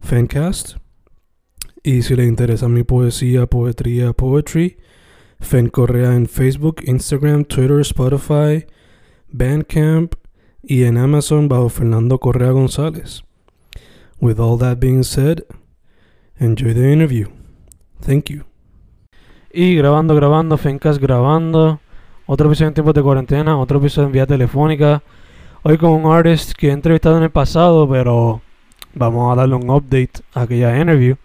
Fancast. Y si le interesa mi poesía, poetría, poetry, Fen Correa en Facebook, Instagram, Twitter, Spotify, Bandcamp y en Amazon bajo Fernando Correa González. With all that being said, enjoy the interview. Thank you. Y grabando, grabando, Fencast grabando. Otro episodio en tiempos de cuarentena, otro episodio en vía telefónica. Hoy con un artist que he entrevistado en el pasado, pero vamos a darle un update a aquella interview.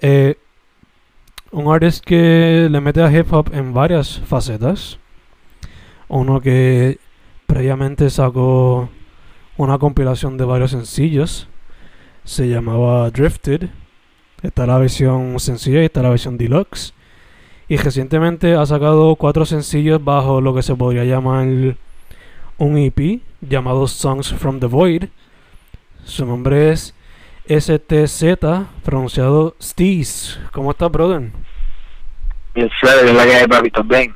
Eh, un artist que le mete a hip hop en varias facetas. Uno que previamente sacó una compilación de varios sencillos. Se llamaba Drifted. Está la versión sencilla y está la versión deluxe. Y recientemente ha sacado cuatro sencillos bajo lo que se podría llamar un EP llamado Songs from the Void. Su nombre es STZ, pronunciado Steez. ¿Cómo estás, brother? Bien, es la que hay, papi, ¿estás bien?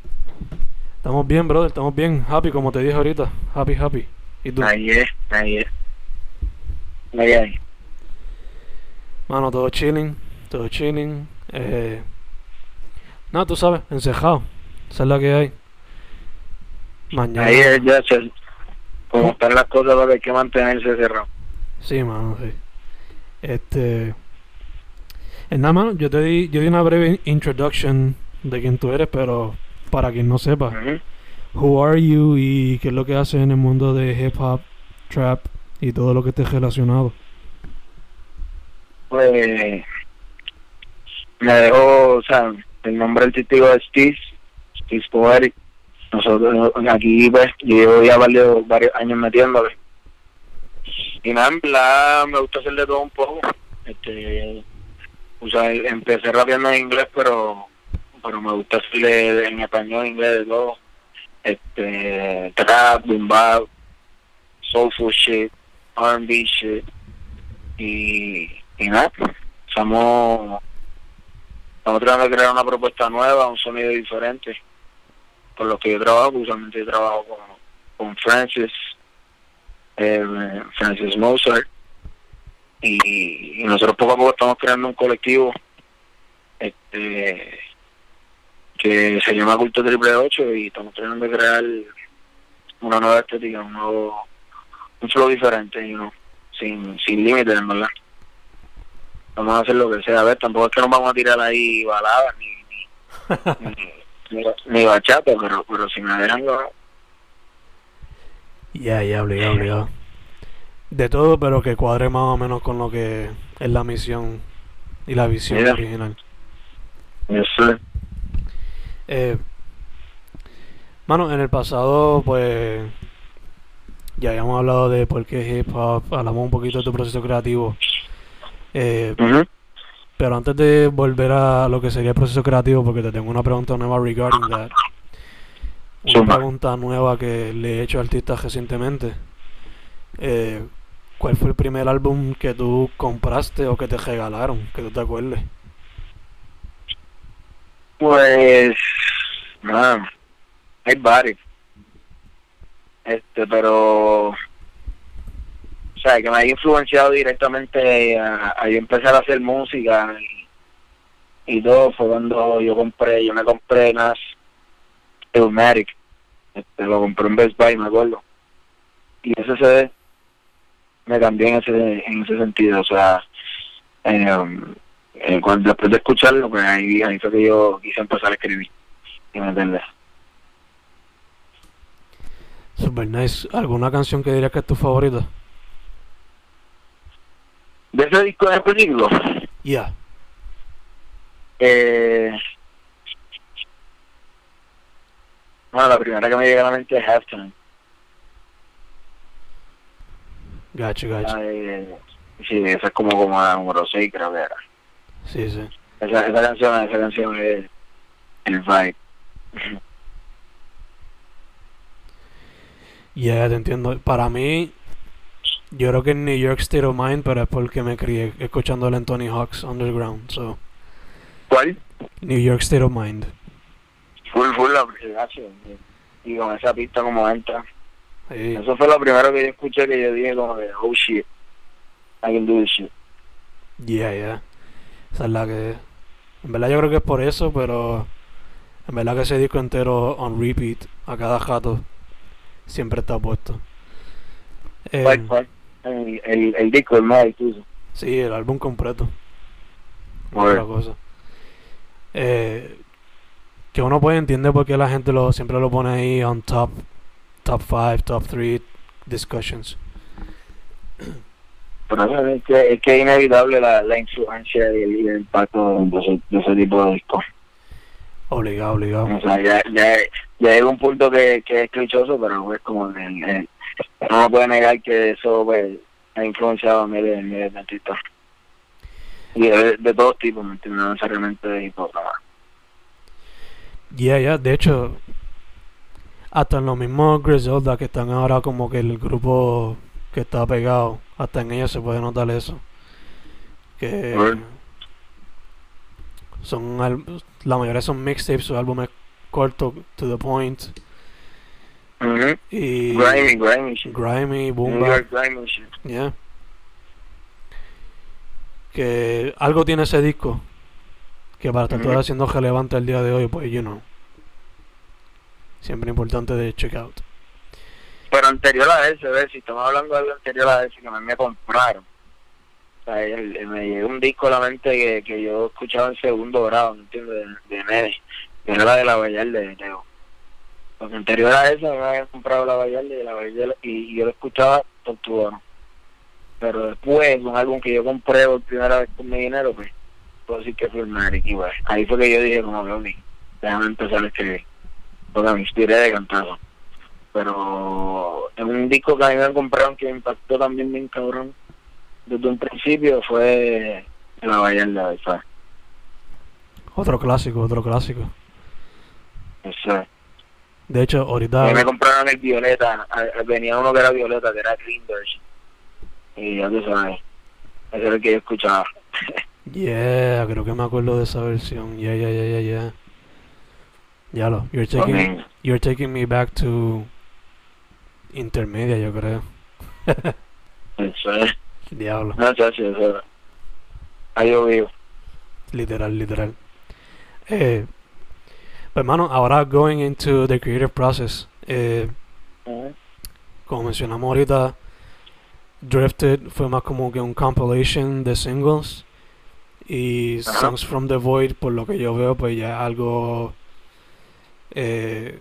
Estamos bien, brother, estamos bien. Happy, como te dije ahorita. Happy, happy. ¿Y tú? Ahí es, ahí es. Ahí hay. Mano, todo chilling, todo chilling. Eh, no, tú sabes, encejado. Esa es la que hay. Mañana. Ahí es, ya. Como están las cosas, papi, hay que mantenerse cerrado. Sí, mano, sí. Este. En nada, mano, yo te di, yo di una breve introduction de quién tú eres, pero para quien no sepa, Ujú. who are you y qué es lo que haces en el mundo de hip hop, trap y todo lo que esté relacionado. Pues me dejó, o sea, el nombre artístico es Steve, Steve Poetic. Nosotros aquí, pues, yo llevo ya varios, varios años metiéndole. Y nada, en verdad me gusta hacer de todo un poco. Este, o sea, empecé rapeando en inglés, pero pero me gusta hacerle en español, inglés, de todo. Este, trap, boom bap, soulful shit, R&B shit. Y, y nada, estamos, estamos tratando de crear una propuesta nueva, un sonido diferente. Por lo que yo trabajo, usualmente yo trabajo con, con Francis, eh, Francis Mozart. Y, y nosotros poco a poco estamos creando un colectivo este que se llama Culto Triple 8 y estamos tratando de crear una nueva estética, un nuevo un flow diferente, you know, sin, sin límites, en verdad. Vamos a hacer lo que sea, a ver, tampoco es que nos vamos a tirar ahí baladas ni, ni, ni, ni, ni bachata, pero, pero si me dejan lo hago. Ya, ya, obligado, obligado. De todo, pero que cuadre más o menos con lo que es la misión y la visión original. Yo sé. Eh, mano, en el pasado, pues, ya habíamos hablado de por qué hip hop, hablamos un poquito de tu proceso creativo. Eh, pero antes de volver a lo que sería el proceso creativo, porque te tengo una pregunta nueva regarding that. Una pregunta nueva que le he hecho a artistas recientemente. Eh, ¿Cuál fue el primer álbum que tú compraste o que te regalaron? Que tú te acuerdes. Pues, nada, hay varios. Este, pero, o sea, que me haya influenciado directamente a, a yo empezar a hacer música y, y todo fue cuando yo compré, yo me compré Nas Illmatic. Este, lo compré en Best Buy, me acuerdo. Y ese CD me cambió en ese, en ese sentido, o sea, Eh, eh, cuando, después de escucharlo, pues ahí, ahí fue que yo quise empezar a escribir. ¿Y me entiendes? Super nice. ¿Alguna canción que dirías que es tu favorita? De ese disco de película, Yeah. eh, bueno, la primera que me llega a la mente es Halftime. Gotcha, gotcha. La de- sí, esa es como, como la número 6, creo que era. Sí, sí. Esa, esa canción, esa canción es el vibe. Yeah, te entiendo. Para mí, yo creo que es New York State of Mind, pero es porque me crié escuchando el Tony Hawk's Underground. So, ¿Cuál? New York State of Mind. Full, full la aplicación. Y con esa pista como entra. Sí. Eso fue lo primero que yo escuché que yo dije como de, oh shit, I can do this shit. Yeah, yeah. Esa es la que. En verdad, yo creo que es por eso, pero. En verdad, que ese disco entero on repeat, a cada jato, siempre está puesto. Eh, ¿Cuál, cuál? El, el, el disco, el más tú. sí, el álbum completo. Otra cosa. Eh, que uno puede entender por qué la gente lo, siempre lo pone ahí on top, top 5, top 3 discussions. Pero es que, es que es inevitable la, la influencia y el, impacto de ese, de ese tipo de discos. Obligado, obligado. O sea, ya, ya, ya llega un punto que, que es clichoso, pero es como el, el- no puede negar que eso pues, ha influenciado a miles, miles de artistas. Y de, de todos tipos, ¿me entiendes? No necesariamente de hip hop, nada. Yeah, yeah, de hecho, hasta en los mismos Griselda que están ahora como que el grupo que está pegado, hasta en ellos se puede notar eso. Que son la mayoría son mixtapes o álbumes cortos, to the point. Ujú. Y Grimy, grimy shit. grimy, boom grimy shit. yeah. Que algo tiene ese disco que para estar todavía siendo relevante el día de hoy, pues you know. Siempre importante de check out. Pero anterior a ese, ¿ves? si estamos hablando de algo anterior a ese que me, me compraron. O sea, el- el- me llegó un disco a la mente que, que yo escuchaba en segundo grado, ¿me entiendes? De, de Nene, que era la de la Vallarde de Leo. Porque anterior a eso me habían comprado la Vallarde y la Vallarde y, y yo lo escuchaba tortuoso. Pero después, un álbum que yo compré por primera vez con mi dinero, pues, puedo decir que Magic, y pues, ahí fue que yo dije, como "Ok, déjame empezar a escribir. Porque me inspiré de cantazo pero en un disco que a mí me compraron que me impactó también bien cabrón desde un principio fue La Vallarda de. Otro clásico, otro clásico. Eso. De hecho, A mí ahorita me compraron el Violeta, venía uno que era Violeta, que era Green Version. Y ya tú sabes, ese era el que yo escuchaba. Yeah, creo que me acuerdo de esa versión. Yeah, yeah, yeah, yeah, yeah. Ya lo, you're taking, Ok. you're taking me back to intermedia, yo creo. Eso es. Diablo, No, chacho, eso. Ahí yo vivo. literal, literal. Eh, pero hermano, ahora going into the creative process. Eh, como mencionamos ahorita, Drifted fue más como que un compilation de singles. Y Ajá. Songs from the Void, por lo que yo veo, pues ya algo. eh,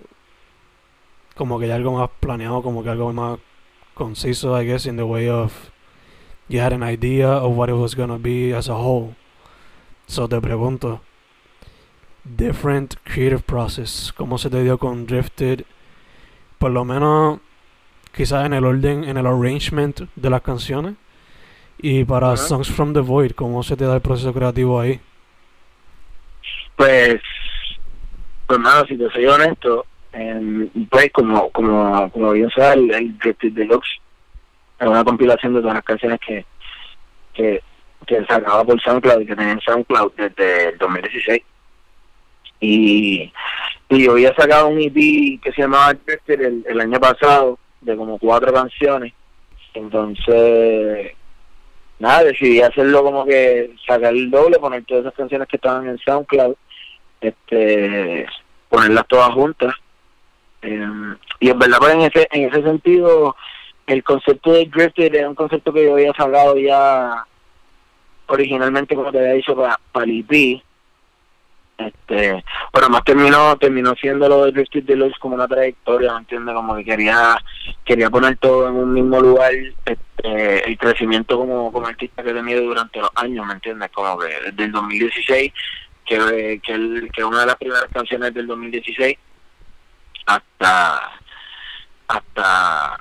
como que ya algo más planeado, como que algo más conciso, I guess, in the way of. You had an idea of what it was gonna be as a whole. So te pregunto. Different creative process. ¿Cómo se te dio con Drifted? Por lo menos quizás en el orden, en el arrangement de las canciones. Y para. Songs from the Void, ¿cómo se te da el proceso creativo ahí? Pues, pues hermano, si te soy honesto, em, pues como, como, como bien sabes, el, el Drifted Deluxe es una compilación de todas las canciones que, que, que sacaba por SoundCloud y que tenía en SoundCloud desde el 2016. Y, y yo había sacado un EP que se llamaba Drifted el, el año pasado, de como cuatro canciones. Entonces, nada, decidí hacerlo como que sacar el doble, poner todas esas canciones que estaban en SoundCloud este ponerlas todas juntas. Eh, y en verdad pues en ese en ese sentido el concepto de drifted era un concepto que yo había sacado ya originalmente como te había dicho para pa EP este pero más terminó terminó siendo lo de Drifted Deluxe como una trayectoria ¿me entiendes? como que quería quería poner todo en un mismo lugar este, el crecimiento como, como artista que he tenido durante los años ¿me entiendes? como que desde el 2016 que, que, el, que una de las primeras canciones del 2016 hasta hasta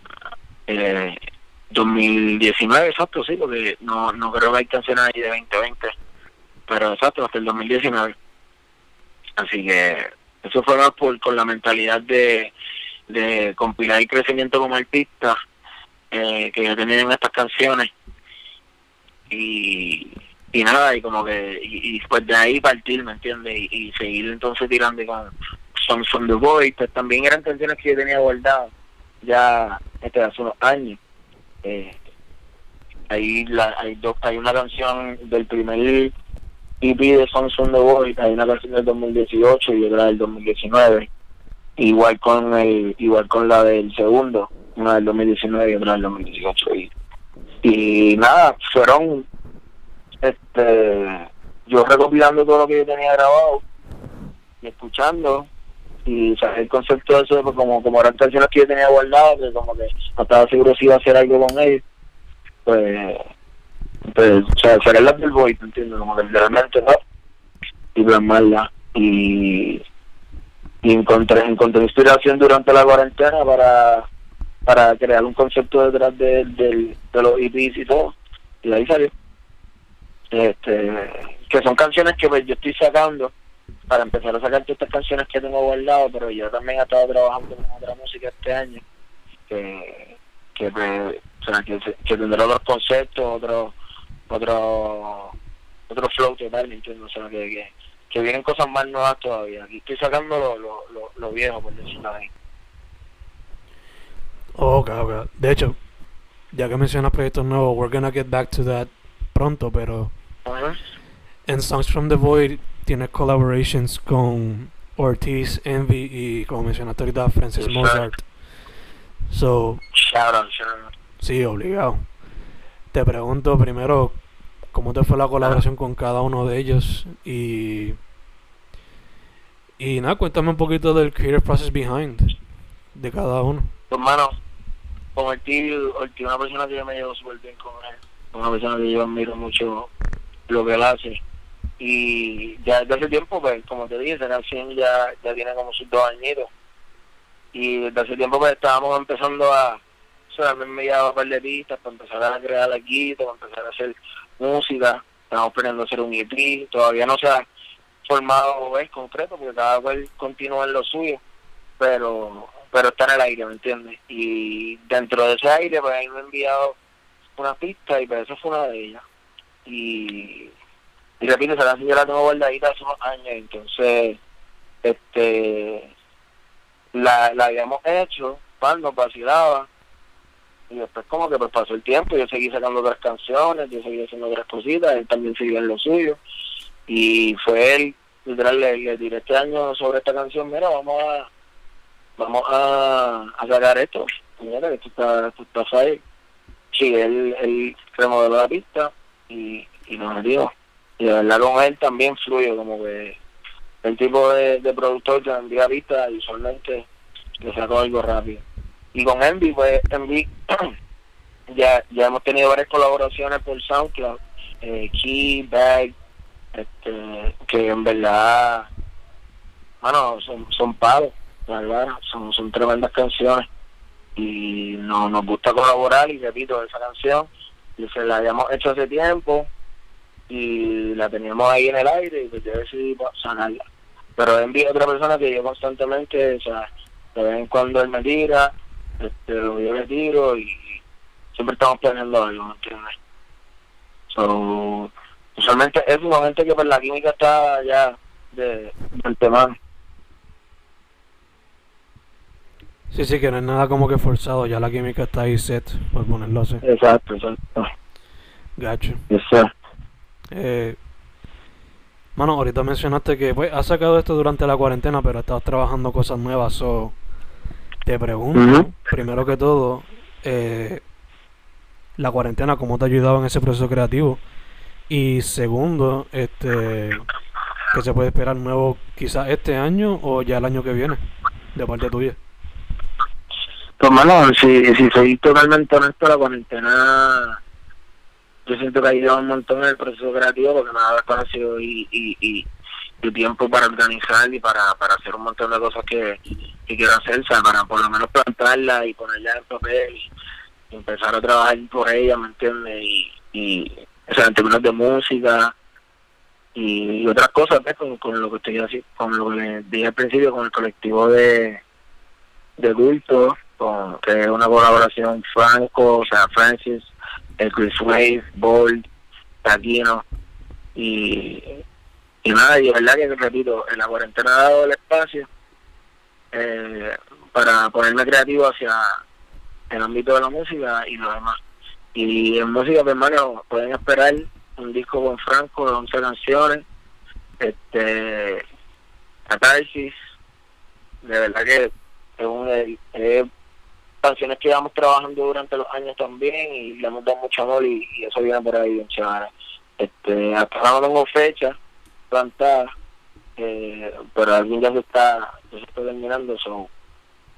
eh, 2019 exacto sí porque no no creo que hay canciones ahí de 2020 pero exacto hasta el 2019 Así que eso fue más por, con la mentalidad de, compilar el crecimiento como artista eh, que yo tenía en estas canciones. Y, y nada, y como que, y, después de ahí partir, ¿me entiendes? Y, seguir entonces tirando con Songs from the Void, pues también eran canciones que yo tenía guardadas ya este, hace unos años. Eh, ahí la, hay, dos, hay una canción del primer EP de on the Void, hay una canción del 2018 y otra del 2019. Igual con el, igual con la del segundo, una del 2019 y otra del 2018. Y, y nada, fueron este yo recopilando todo lo que yo tenía grabado y escuchando y o el concepto de eso pues, como como eran canciones que yo tenía guardadas que como que no estaba seguro si iba a hacer algo con ellos pues pues, o sea, la del Void, ¿entiendes? Como que literalmente no, y plasmarla. Y, y encontré, encontré inspiración durante la cuarentena para, para crear un concepto detrás de, de, de los EPs y todo. Y ahí salió. Este, que son canciones que pues, yo estoy sacando para empezar a sacar todas estas canciones que tengo guardado, pero yo también he estado trabajando con otra música este año, que, que, pues, que, que tendrá otros conceptos, otros otro otro flow total, entiendo O sea, que, que, vienen cosas más nuevas todavía. Aquí estoy sacando lo, lo, lo, viejo, por decirlo así. Ok, ok. De hecho, ya que mencionas proyectos nuevos, we're gonna get back to that pronto, pero en Songs from the Void tienes collaborations con Ortiz, Envy y como mencionaste ahorita, Francis Mozart. So, shout out, shout out. Sí, obligado. Te pregunto primero, ¿cómo te fue la colaboración con cada uno de ellos? Y, y nada, cuéntame un poquito del creative process behind de cada uno. Hermano, con Ortiz, Ortiz una persona que yo me llevo súper bien con él, una persona que yo admiro mucho lo que él hace. Y ya desde hace tiempo, pues, como te dije, esa canción ya, ya tiene como sus dos añitos. Y desde hace tiempo, pues, estábamos empezando a sea, me llevaba un par de pistas para empezar a crear aquí, para empezar a hacer música. Estamos planeando hacer un EP. Todavía no se ha formado es concreto porque cada cual continúa en lo suyo, pero pero está en el aire, ¿me entiendes? Y dentro de ese aire, pues ahí me he enviado una pista y pues eso fue una de ellas. Y, y repito, esa canción yo la tengo guardadita hace unos años, entonces este la, la habíamos hecho, cuando vacilaba, y después como que pues pasó el tiempo, yo seguí sacando otras canciones, yo seguí haciendo otras cositas, él también siguió en lo suyo. Y fue él, literal, le, le diré este año sobre esta canción, mira, vamos a vamos a, a sacar esto, mira, esto está, esto está ahí. Sí, él, él remodeló la pista y, nos metió. Y de verdad con él también fluye, como que el tipo de, productor que envía pista y usualmente le sacó algo rápido. Y con Envy, pues Envy ya, ya hemos tenido varias colaboraciones por SoundCloud, eh, Key, Bag, este, que en verdad, bueno, son, son palos, verdad, son, son tremendas canciones y no, nos gusta colaborar y repito, esa canción y se la habíamos hecho hace tiempo y la teníamos ahí en el aire y pues yo decidí sanarla. Pero Envy otra persona que yo constantemente, o sea, de vez en cuando él me tira, este, yo le tiro y siempre estamos planeando algo, ¿me entiendes? So, usualmente es un momento que pues la química está ya de, del tema. Sí, sí, que no es nada como que forzado, ya la química está ahí set, por ponerlo así. Exacto, exacto. Gacho. Yes, Eh, Mano, ahorita mencionaste que pues has sacado esto durante la cuarentena, pero estás trabajando cosas nuevas, o te pregunto, primero que todo, eh, la cuarentena, ¿cómo te ha ayudado en ese proceso creativo? Y segundo, este, que se puede esperar nuevo quizás este año o ya el año que viene, de parte tuya. Pues, mano, si, si soy totalmente honesto, la cuarentena, yo siento que ha ayudado un montón en el proceso creativo porque me ha dado espacio y, y, y, y tiempo para organizar y para, para hacer un montón de cosas que, que quiero hacer, para por lo menos plantarla y ponerla en papel y empezar a trabajar por ella, ¿me entiendes? Y, o sea, en términos de música y, otras cosas, ¿ves? Con, con lo que estoy haciendo, con lo que les dije al principio, con el colectivo de, de culto, con, que es una colaboración Franco, o sea, Francis, el Chris Wave, Bold, Taquino, y, y nada, y de verdad que repito, en la cuarentena ha dado el espacio eh, para ponerme creativo hacia el ámbito de la música y lo demás. Y en música, pues, hermano, pueden esperar un disco con Franco de 11 canciones, este, Catarsis, de verdad que es, un, es canciones que íbamos trabajando durante los años también y le hemos dado mucho amor y, eso viene por ahí bien chévere. Este, hasta ahora no tengo fecha plantada, eh, pero alguien ya se está, ya se está terminando, so,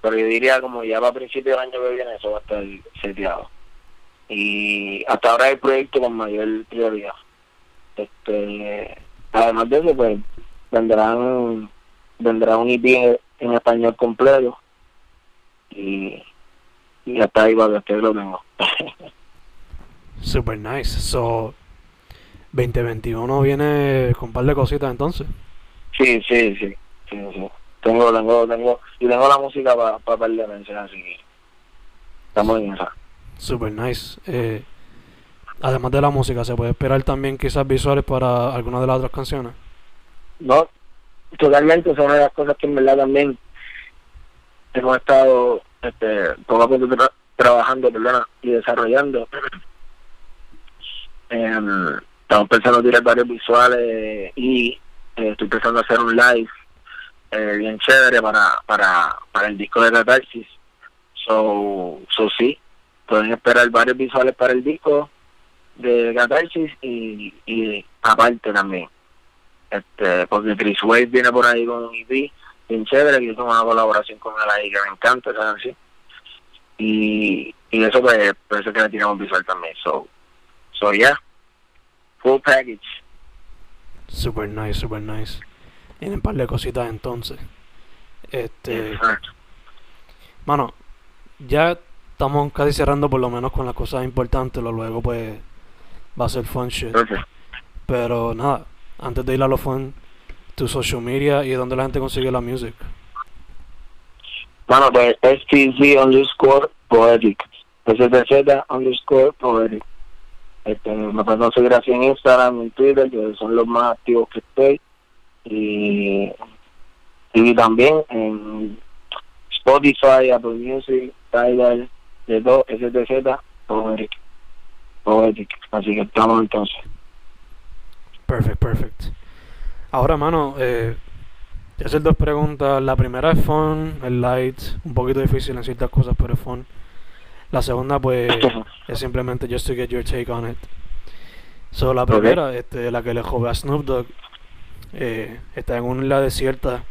pero yo diría como ya para principios del año que viene eso va a estar seteado. Y hasta ahora el proyecto con mayor prioridad. Este, además de eso, pues vendrán vendrá un EP en español completo y, y hasta ahí va que lo tengo. Super nice. So, 2021 viene con un par de cositas entonces. sí, sí, sí, sí, sí. Tengo, tengo, tengo, y tengo la música para pa par de meses, así que estamos en esa. Super nice. Eh, además de la música, ¿se puede esperar también quizás visuales para alguna de las otras canciones? No, totalmente, son una de las cosas que en verdad también hemos estado este, poco a poco tra- trabajando perdona, y desarrollando. Em, estamos pensando en tirar varios visuales y eh, estoy pensando hacer un live eh, bien chévere para, para, para el disco de Catarsis. So, so sí, pueden esperar varios visuales para el disco de Catarsis y, y aparte también. este Porque Chris Wade viene por ahí con un EP bien chévere, que hizo una colaboración con él ahí que me encanta esa canción. Y, y eso pues, por eso que le tiramos visual también. So, so yeah, full package. Super nice, super nice. Tienen un par de cositas entonces. Este, mano, ya estamos casi cerrando por lo menos con las cosas importantes. Lo luego pues va a ser fun shit. Pero nada, antes de ir a lo fun, tu social media y donde la gente consigue la music. Bueno, pues STZ underscore poetic. STZ underscore poetic. Este, me pueden seguir así en Instagram, en Twitter, que son los más activos que estoy. Y, y también en Spotify, Apple Music, Tidal, de todo, STZ. Poetic. Así que estamos entonces. Perfect, perfect. Ahora, mano, eh, te hacer dos preguntas. La primera es fun, es light, un poquito difícil en ciertas cosas, pero es fun. La segunda, pues, es simplemente just to get your take on it. So, la primera, este, la que le jove a Snoop Dogg, eh, está en una isla desierta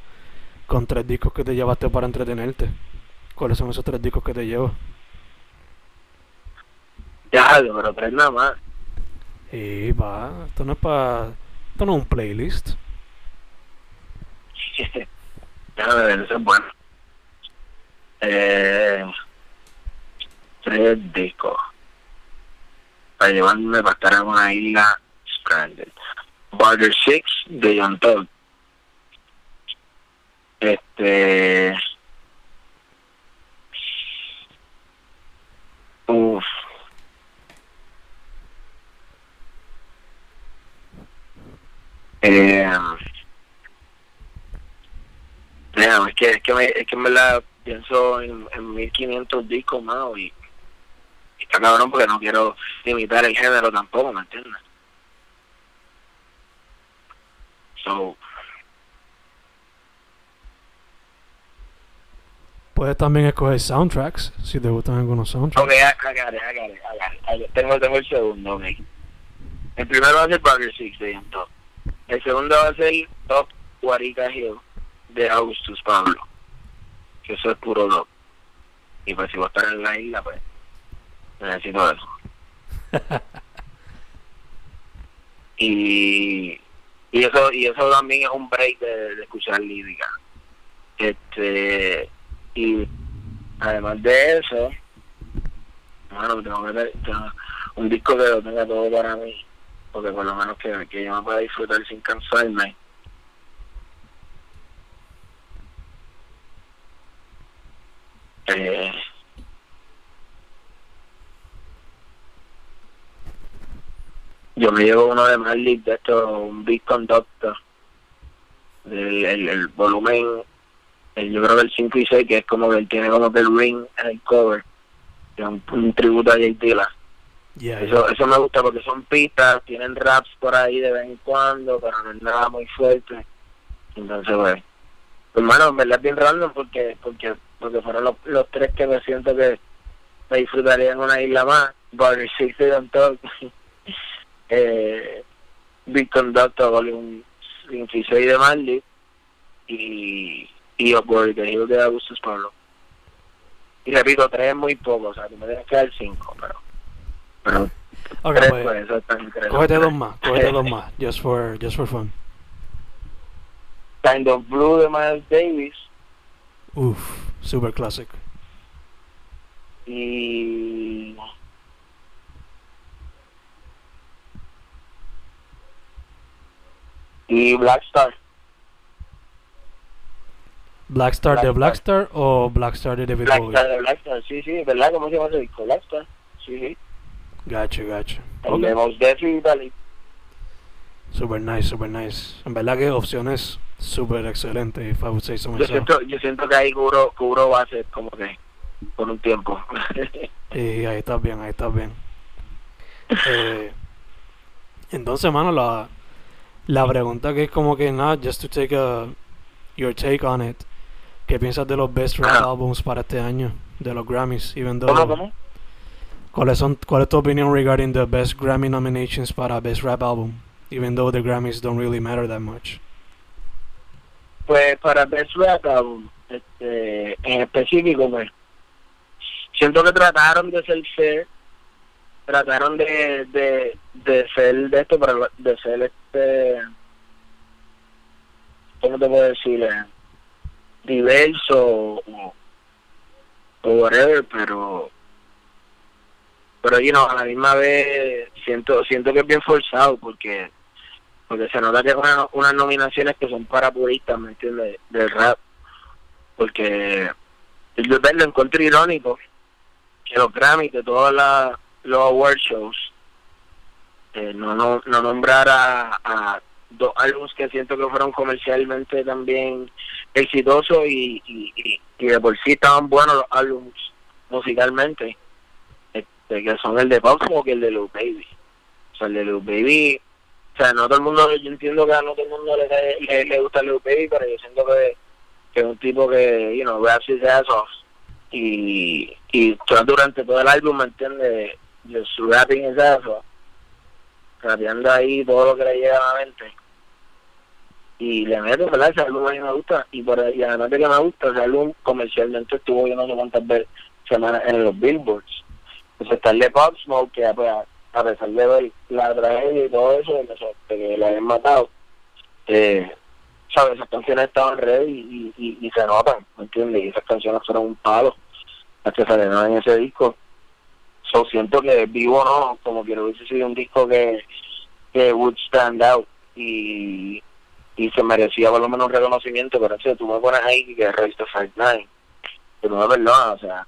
con tres discos que te llevaste para entretenerte. ¿Cuáles son esos tres discos que te llevas? Ya, pero tres nada más. Y va, esto no es para. Esto no es un playlist. Ver, eso es bueno. Eh, tres discos. Para llevarme para estar en una isla stranded. Border Six de John Todd. Este. Uf. Eh, es que, es que, me, es que en verdad pienso en, en 1500 discos más y, y está cabrón porque no quiero limitar el género tampoco, ¿me entiendes? So, Puedes también escoger soundtracks, si te gustan algunos soundtracks. ok, I, I got it, I got it, I got it. I got it. Tengo, tengo el segundo, ok. El primero va a ser Burger Six de Young Thug. El segundo va a ser Top Guarica Hill de Augustus Pablo. Que eso es puro dog. Y pues si voy a estar en la isla, pues necesito eso. y y eso y eso también es un break de, escuchar lírica. Este y además de eso bueno tengo que tener un disco que lo tenga todo para mí porque por lo menos que, que yo me pueda disfrutar sin cansarme. Eh, yo me llevo uno de Marley de esto, un Big Conductor. El, el, el volumen, el, yo creo que el 5 y 6, que es como que él tiene como que el ring en el cover. Que es un, un tributo a Jay Dilla. Yeah, Eso, eso me gusta porque son pistas, tienen raps por ahí de vez en cuando, pero no es nada muy fuerte. Entonces, pues, hermano, en verdad es bien random porque, porque, porque fueron los, los tres que me siento que me disfrutaría en una isla más. Barry Six y Don Talk. eh, Big Conductor, Volume 56 de Marley y, y Upward, que es de Augustus Pablo. Y repito, tres es muy poco, o sea, tú me tienes que dar cinco, pero. pero Ok, tres, pues, pues, eso está increíble. cógete dos más, cógete dos más, just for, just for fun. Kind of Blue de Miles Davis Uf, super classic. y. Y Black Star. Black Star de Black Black Star o Black Star de David Black Bowie? Star de Black Star, sí, sí, ¿verdad? ¿Cómo se llama ese disco? Black Star. Sí, sí. Gacho, gacho. El Ok. de. Super nice, super nice. En verdad que opciones super excelente, if I would say so Yo siento, yo siento que ahí cubro, cubro base como que por un tiempo. Y ahí estás bien, ahí estás bien. Eh, entonces, mano, la, la pregunta que es como que nada, just to take a, your take on it. ¿Qué piensas de los best rap albums para este año? De los Grammys, even though... ¿Cómo, cómo? ¿Cuáles son, ¿Cuál es tu opinión regarding the best Grammy nominations para best rap album? Even though the Grammys don't really matter that much. Pues para Best Rap Album, este, en específico, pues, siento que trataron de ser fair, trataron de, de, de ser de esto, pero de ser este, ¿cómo te puedo decir? Eh, diverso o, o whatever, pero pero you know, a la misma vez siento siento que es bien forzado porque porque se nota que hay una- unas nominaciones que son para puristas, ¿me entiendes? Del rap. Porque yo lo encuentro irónico que los Grammys de todos la- los award shows eh, no, no, no nombrar a, a dos álbumes que siento que fueron comercialmente también exitosos y, y, y, y de por sí estaban buenos los álbumes musicalmente, este, que son el de Pop Smoke y el de Lil Baby. O sea, el de Lil Baby o sea, no todo el mundo, yo entiendo que a no todo el mundo le, le, le gusta Lil Baby, pero yo siento que, que es un tipo que, you know, raps his ass off. Y, y durante todo el álbum, ¿me entiendes? Just rapping his ass off. Rapeando ahí todo lo que le llega a la mente. Y le meto, ¿verdad? Ese álbum a mí me gusta. Y, por, y además de que me gusta, ese álbum comercialmente estuvo yo no sé cuántas veces semanas en los billboards. Entonces está el de Pop Smoke, que pues, a, a pesar de ver la tragedia y todo eso, de que, lo habían matado, eh, ¿sabes? Esas canciones estaban ready y, y, y se notan, ¿me entiendes? Y esas canciones fueron un palo las que salieron en ese disco. So, siento que vivo no, como que hubiese sido un disco que, que would stand out y, y se merecía por lo menos un reconocimiento, pero si tú me pones ahí que to Fight Nine, que no me perdonas, o sea,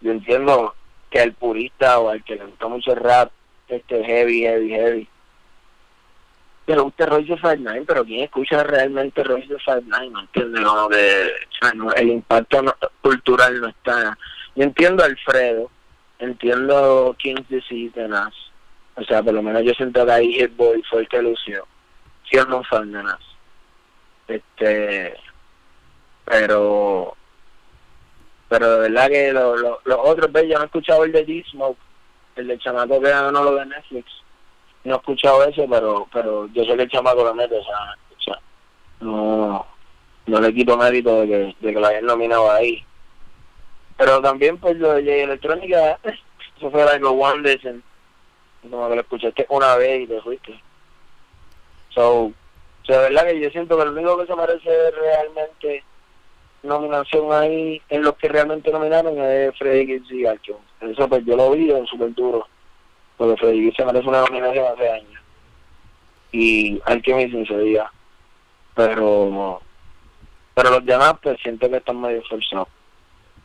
yo entiendo que al purista o al que le gusta mucho el rap, este heavy, heavy, heavy, que le guste Royce the Five Nine, pero ¿quién escucha realmente Royce the Five Nine? ¿No entiende? Como que o no, el impacto no- cultural no está. Yo entiendo Alfredo, entiendo King's Disease de Nas. O sea, por lo menos yo siento que ahí Hit Boy fue el que lució, siendo un fan de Nas. Este, pero, pero de verdad que lo- lo- los otros, ¿ves? Yo no he escuchado el de D-Smoke, el del chamaco que ganó lo de Netflix no he escuchado eso, pero pero yo sé que el chamaco lo mete, o sea, o sea no, no le quito mérito de que, de que lo hayan nominado ahí. Pero también, pues, lo de electrónica, eso fue algo one listen, como que lo escuchaste una vez y te fuiste. So, o sea, de verdad que yo siento que lo único que se merece realmente nominación ahí en los que realmente nominaron es Freddy Gibbs y Garcho. Eso pues yo lo vi en súper duro, porque Freddy Gibbs se merece una nominación hace años. Y Alchemist se diga. Pero, pero los demás pues siento que están medio forzados.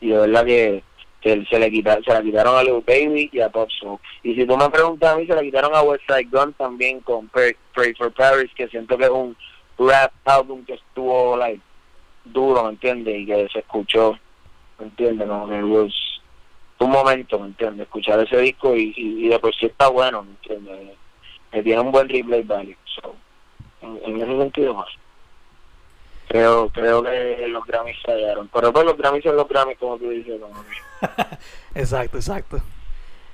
Y de verdad que, se le quitaron, se la quitaron a Lil Baby y a Pop Smoke. Y si tú me preguntas a mí, se la quitaron a West Side Gun también con Pray, for Paris, que siento que es un rap álbum que estuvo like duro, ¿me entiendes? Y que se escuchó, ¿me entiendes? Un momento, ¿me entiendes? Escuchar ese disco y, y, de por sí está bueno, ¿me entiendes? Que tiene un buen replay value. So, en, en ese sentido más. Creo, creo que los Grammys fallaron. Pero pues los Grammys son los Grammys, como tú dices. Como exacto, exacto.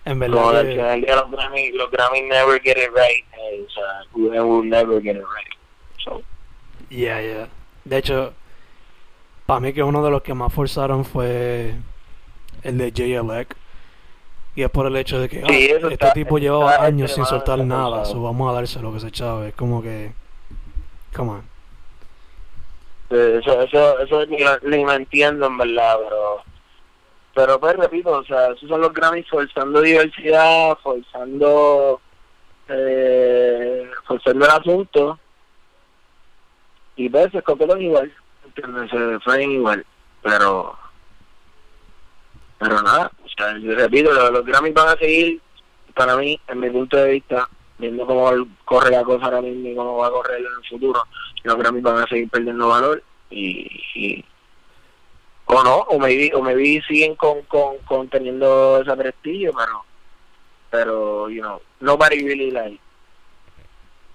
En como verdad. al que- del día los Grammys, los Grammys never get it right. eh, o sea, will never get it right. So, Yeah, yeah. De hecho, para mí que uno de los que más forzaron fue el de Jay Elec. Y es por el hecho de que ah, Sí, este está- tipo llevaba años sin soltar nada, so vamos a dárselo que se chave. Es como que. Come on. Eso, eso, eso ni, ni lo entiendo en verdad, pero pero pues repito, o sea, esos son los Grammys forzando diversidad, forzando eh, forzando el asunto y pues se escogieron igual, ¿entiendes? se fue igual, pero pero nada, o sea, yo repito, los, los Grammys van a seguir para mí, en mi punto de vista, viendo cómo corre la cosa ahora mismo y cómo va a correr en el futuro, los Grammys van a seguir perdiendo valor y, y- o no, o maybe, o maybe siguen con, con, con teniendo ese prestigio, pero pero, you know, nobody really like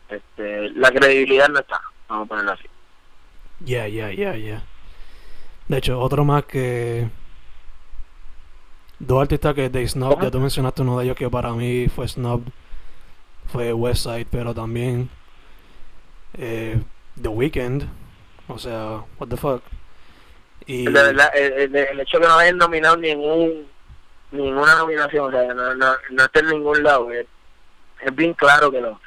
este, la credibilidad no está, vamos a ponerlo así. Yeah, yeah, yeah, yeah. De hecho, otro más que. Dos artistas que de Snob, ya tú mencionaste uno de ellos que para mí fue Snob, fue Westside, pero también eh, The Weeknd, o sea, what the fuck. Y De verdad, el, hecho que no hayan nominado ningún ninguna nominación, o sea, no, no, no está en ningún lado, es, es bien claro que, lo,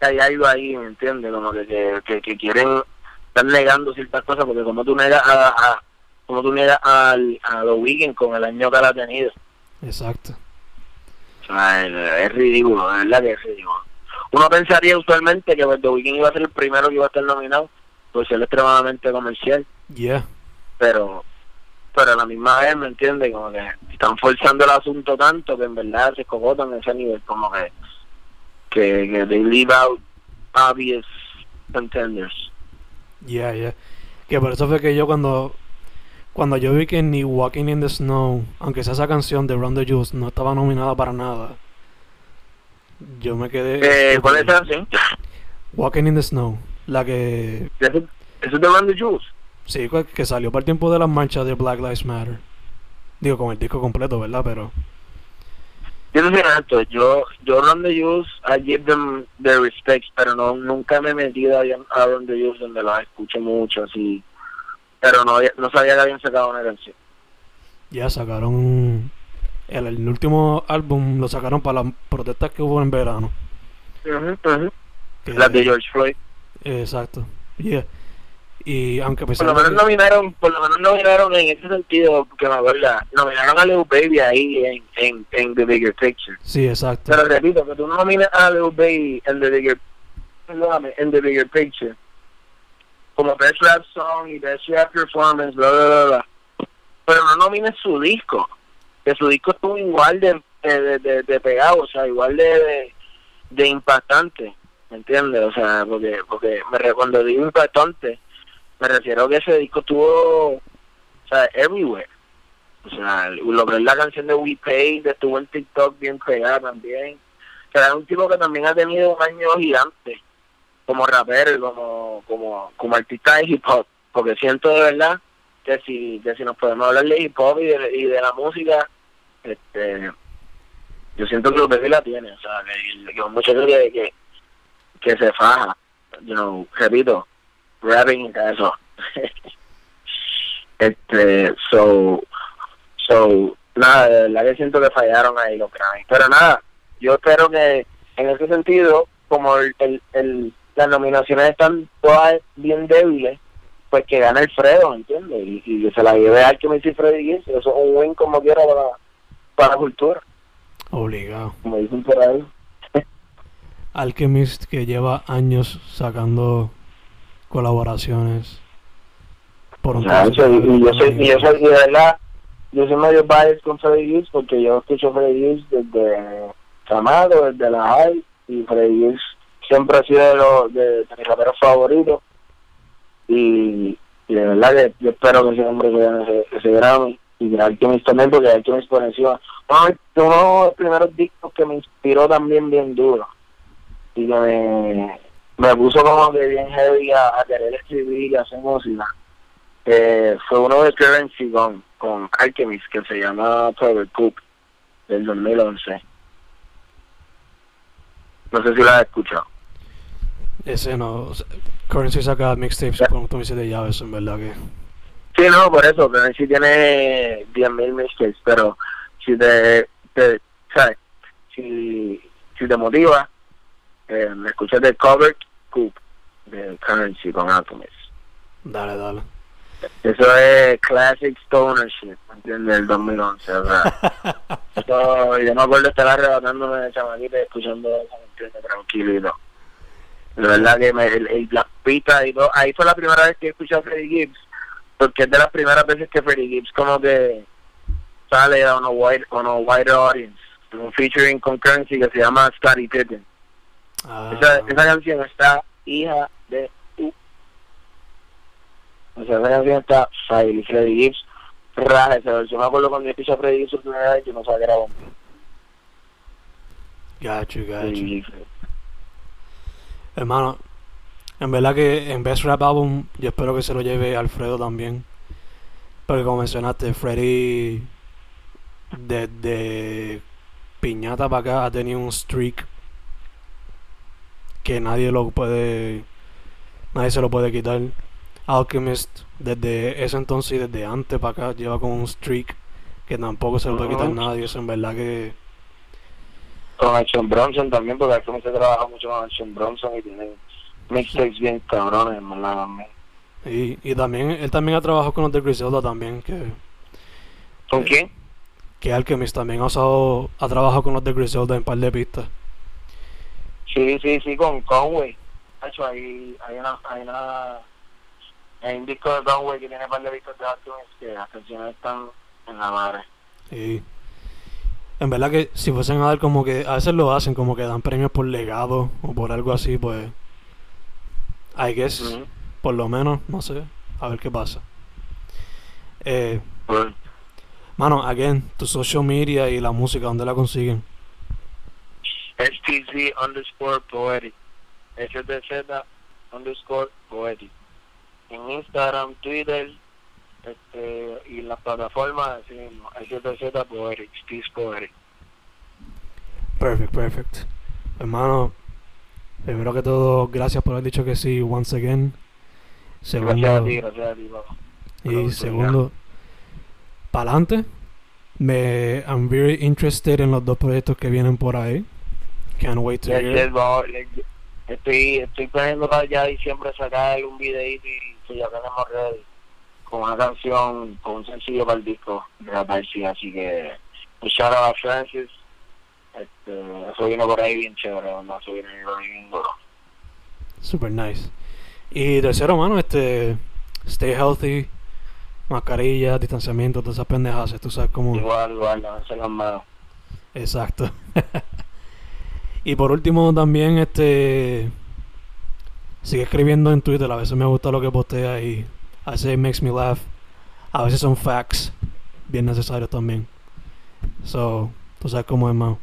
que hay algo ahí, ¿me entiendes? Como que, que, que, que quieren estar negando ciertas cosas, porque como tú negas a, a como tú niegas al, a The Weeknd con el año que él ha tenido, Exacto. Sea, es, ridículo, de verdad que es ridículo. Uno pensaría usualmente que pues, The Weeknd iba a ser el primero que iba a estar nominado, por ser extremadamente comercial, Yeah. pero pero a la misma vez me entiende como que están forzando el asunto tanto que en verdad se cogotan a ese nivel como que que, que they leave out obvious contenders Yeah, yeah. Que por eso fue que yo cuando cuando yo vi que ni Walking in the Snow, aunque sea esa canción de Run the Juice, no estaba nominada para nada, yo me quedé. eh, ¿cuál es esa canción? Walking in the Snow, la que ¿eso, es de Randy Juice? sí que- salió para el tiempo de las marchas de Black Lives Matter. Digo con el disco completo, ¿verdad? Pero yo no sé alto yo yo Randy Juice I give them the respect pero no nunca me he metido a, a Randy Juice donde los escucho mucho así pero no no sabía que habían sacado una canción ya sacaron el, el último álbum lo sacaron para las protestas que hubo en verano. Que- las de George Floyd Exacto. Yeah. Y aunque Por lo menos que- nominaron, por lo menos nominaron en ese sentido, que me acuerda, nominaron a Lil Baby ahí en, en, en The Bigger Picture. Sí, exacto. Pero repito, que tú no nomines a Lil Baby en The Bigger, en The Bigger Picture, como Best Rap Song y Best Rap Performance, bla, bla, bla, bla. Pero no nomines su disco, que su disco estuvo igual de, de, pegado, o sea, igual de, de, impactante, ¿me entiendes? O sea, porque, porque me, cuando digo impactante, me refiero a que ese disco estuvo, o sea, everywhere. O sea, lo que es la canción de We Paid, estuvo en TikTok bien pegada también. O sea, un tipo que también ha tenido un año gigante como rapero como, como, como artista de hip hop. Porque siento de verdad que si, que si nos podemos hablar de hip hop y de, y de la música, este yo siento que los bebés la tienen. O sea, que, que un muchacho que, que, se faja, you know, repito, rapping y eso. este, so, so, nada, de verdad que siento que fallaron ahí los Grammys. Pero nada, yo espero que en ese sentido, como el, el, el, las nominaciones están todas bien débiles, pues que gane Alfredo, ¿entiendes? Y, y se la lleve al que me dice Freddy Gibbs, eso es un win como quiera para, para la cultura, Obligado. como dicen por ahí. Alchemist que lleva años sacando colaboraciones por un Chacho, y, y yo soy, y yo soy, de verdad, yo soy medio biased con Freddy Gibbs porque yo escucho Freddy Gibbs desde Camado, desde la high, y Freddy Gibbs siempre ha sido de, los de, de mis raperos favoritos. Y, de verdad que yo espero que ese hombre se gane ese, ese Grammy y que Alchemist también, porque Alchemist por encima. Uno, de- los primeros discos que me inspiró también bien duro y que me, me puso como que bien heavy a, querer escribir y hacer música eh, fue uno de Currency con, con Alchemist que se llama Private Cook del 2011 no sé si lo has escuchado Ese no. Currency saca mixtapes con tú me dices de llaves, en verdad que. sí no por eso Currency tiene 10.000 mixtapes pero si te, te ¿sabes? si, si te motiva eh, me escuchas de Covered Cook de Currency con Alchemist Dale, dale. Eso es classic stoner shit, ¿me ¿entiendes? Del 2011, o sea. Eso, yo me acuerdo estar arrebatándome de chamaquita y escuchando eso, ¿me entiendes? Tranquilito. De verdad que me, el, el- las pistas y todo. Ahí fue la primera vez que escuché a Freddie Gibbs, porque es de las primeras veces que Freddie Gibbs como que sale a una wide, on a wider audience. Un featuring con Currency que se llama Scotty Pippen. Ah, Esa, esa canción está hija de. O sea, esa canción está fire. Y Freddy Gibbs raja esa versión. Me acuerdo cuando yo escuché a Freddy Gibbs por primera vez, yo no sabía que era bomba. Gacho. Y- Hermano, en verdad que en Best Rap Album yo espero que se lo lleve Alfredo también. Porque como mencionaste, Freddy desde Piñata para acá ha tenido un streak que nadie lo puede, nadie se lo puede quitar. Alchemist desde ese entonces y desde antes para acá lleva con un streak que tampoco se lo puede quitar nadie. Eso en verdad que Con Action Bronson también, porque aquí se trabaja mucho con Action Bronson y tiene mixtapes bien cabrones, verdad, también. y, y también él también ha trabajado con los de Griselda también que ¿Con quién? que Alchemist también ha usado, ha trabajado con los de Griselda en un par de pistas. Sí, sí, sí, con Conway. Hacho, hay, hay una, hay una, hay un disco de Conway que tiene un par de discos de Alchemist que las canciones están en la madre. Y en verdad que si fuesen a dar como que, a veces lo hacen como que dan premios por legado o por algo así, pues, I guess, por lo menos, no sé, a ver qué pasa. Eh, Pues, mano, again, tu social media y la música, ¿dónde la consiguen? STZ underscore poetic. STZ underscore poetic. En Instagram, Twitter, este, y las plataformas, así mismo, STZ poetic, Steve poetic. Perfect, perfect. Hermano, primero que todo, gracias por haber dicho que sí, once again. Segundo, Gracias a ti, gracias a ti, papá. Y segundo, para adelante. Me, I'm very interested en los dos proyectos que vienen por ahí. Can't wait to hear. Estoy, estoy planeando para ya diciembre sacar un videito y que ya tenemos ready con una canción, con un sencillo para el disco de la Parsi, así que un shout out a Francis. Este, eso vino por ahí bien chévere, ¿no? eso vino bien duro. Super nice. Y tercero, mano, este, stay healthy, mascarilla, distanciamiento, todas esas pendejas, tú sabes cómo. Igual, igual, lávense las manos. Exacto. y por último también este sigue escribiendo en Twitter, a veces me gusta lo que postea y a veces makes me laugh. A veces son facts bien necesarios también. So, tú sabes cómo es, man.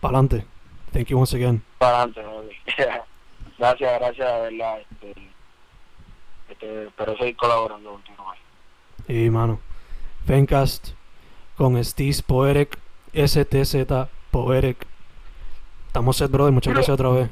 Pa'lante. Thank you once again. ¿no? gracias, gracias, de verdad. Este, este, espero seguir colaborando contigo. Y mano, Fencast con Steez Poetic, STZ Poetic. Estamos set, brother. Muchas gracias otra vez.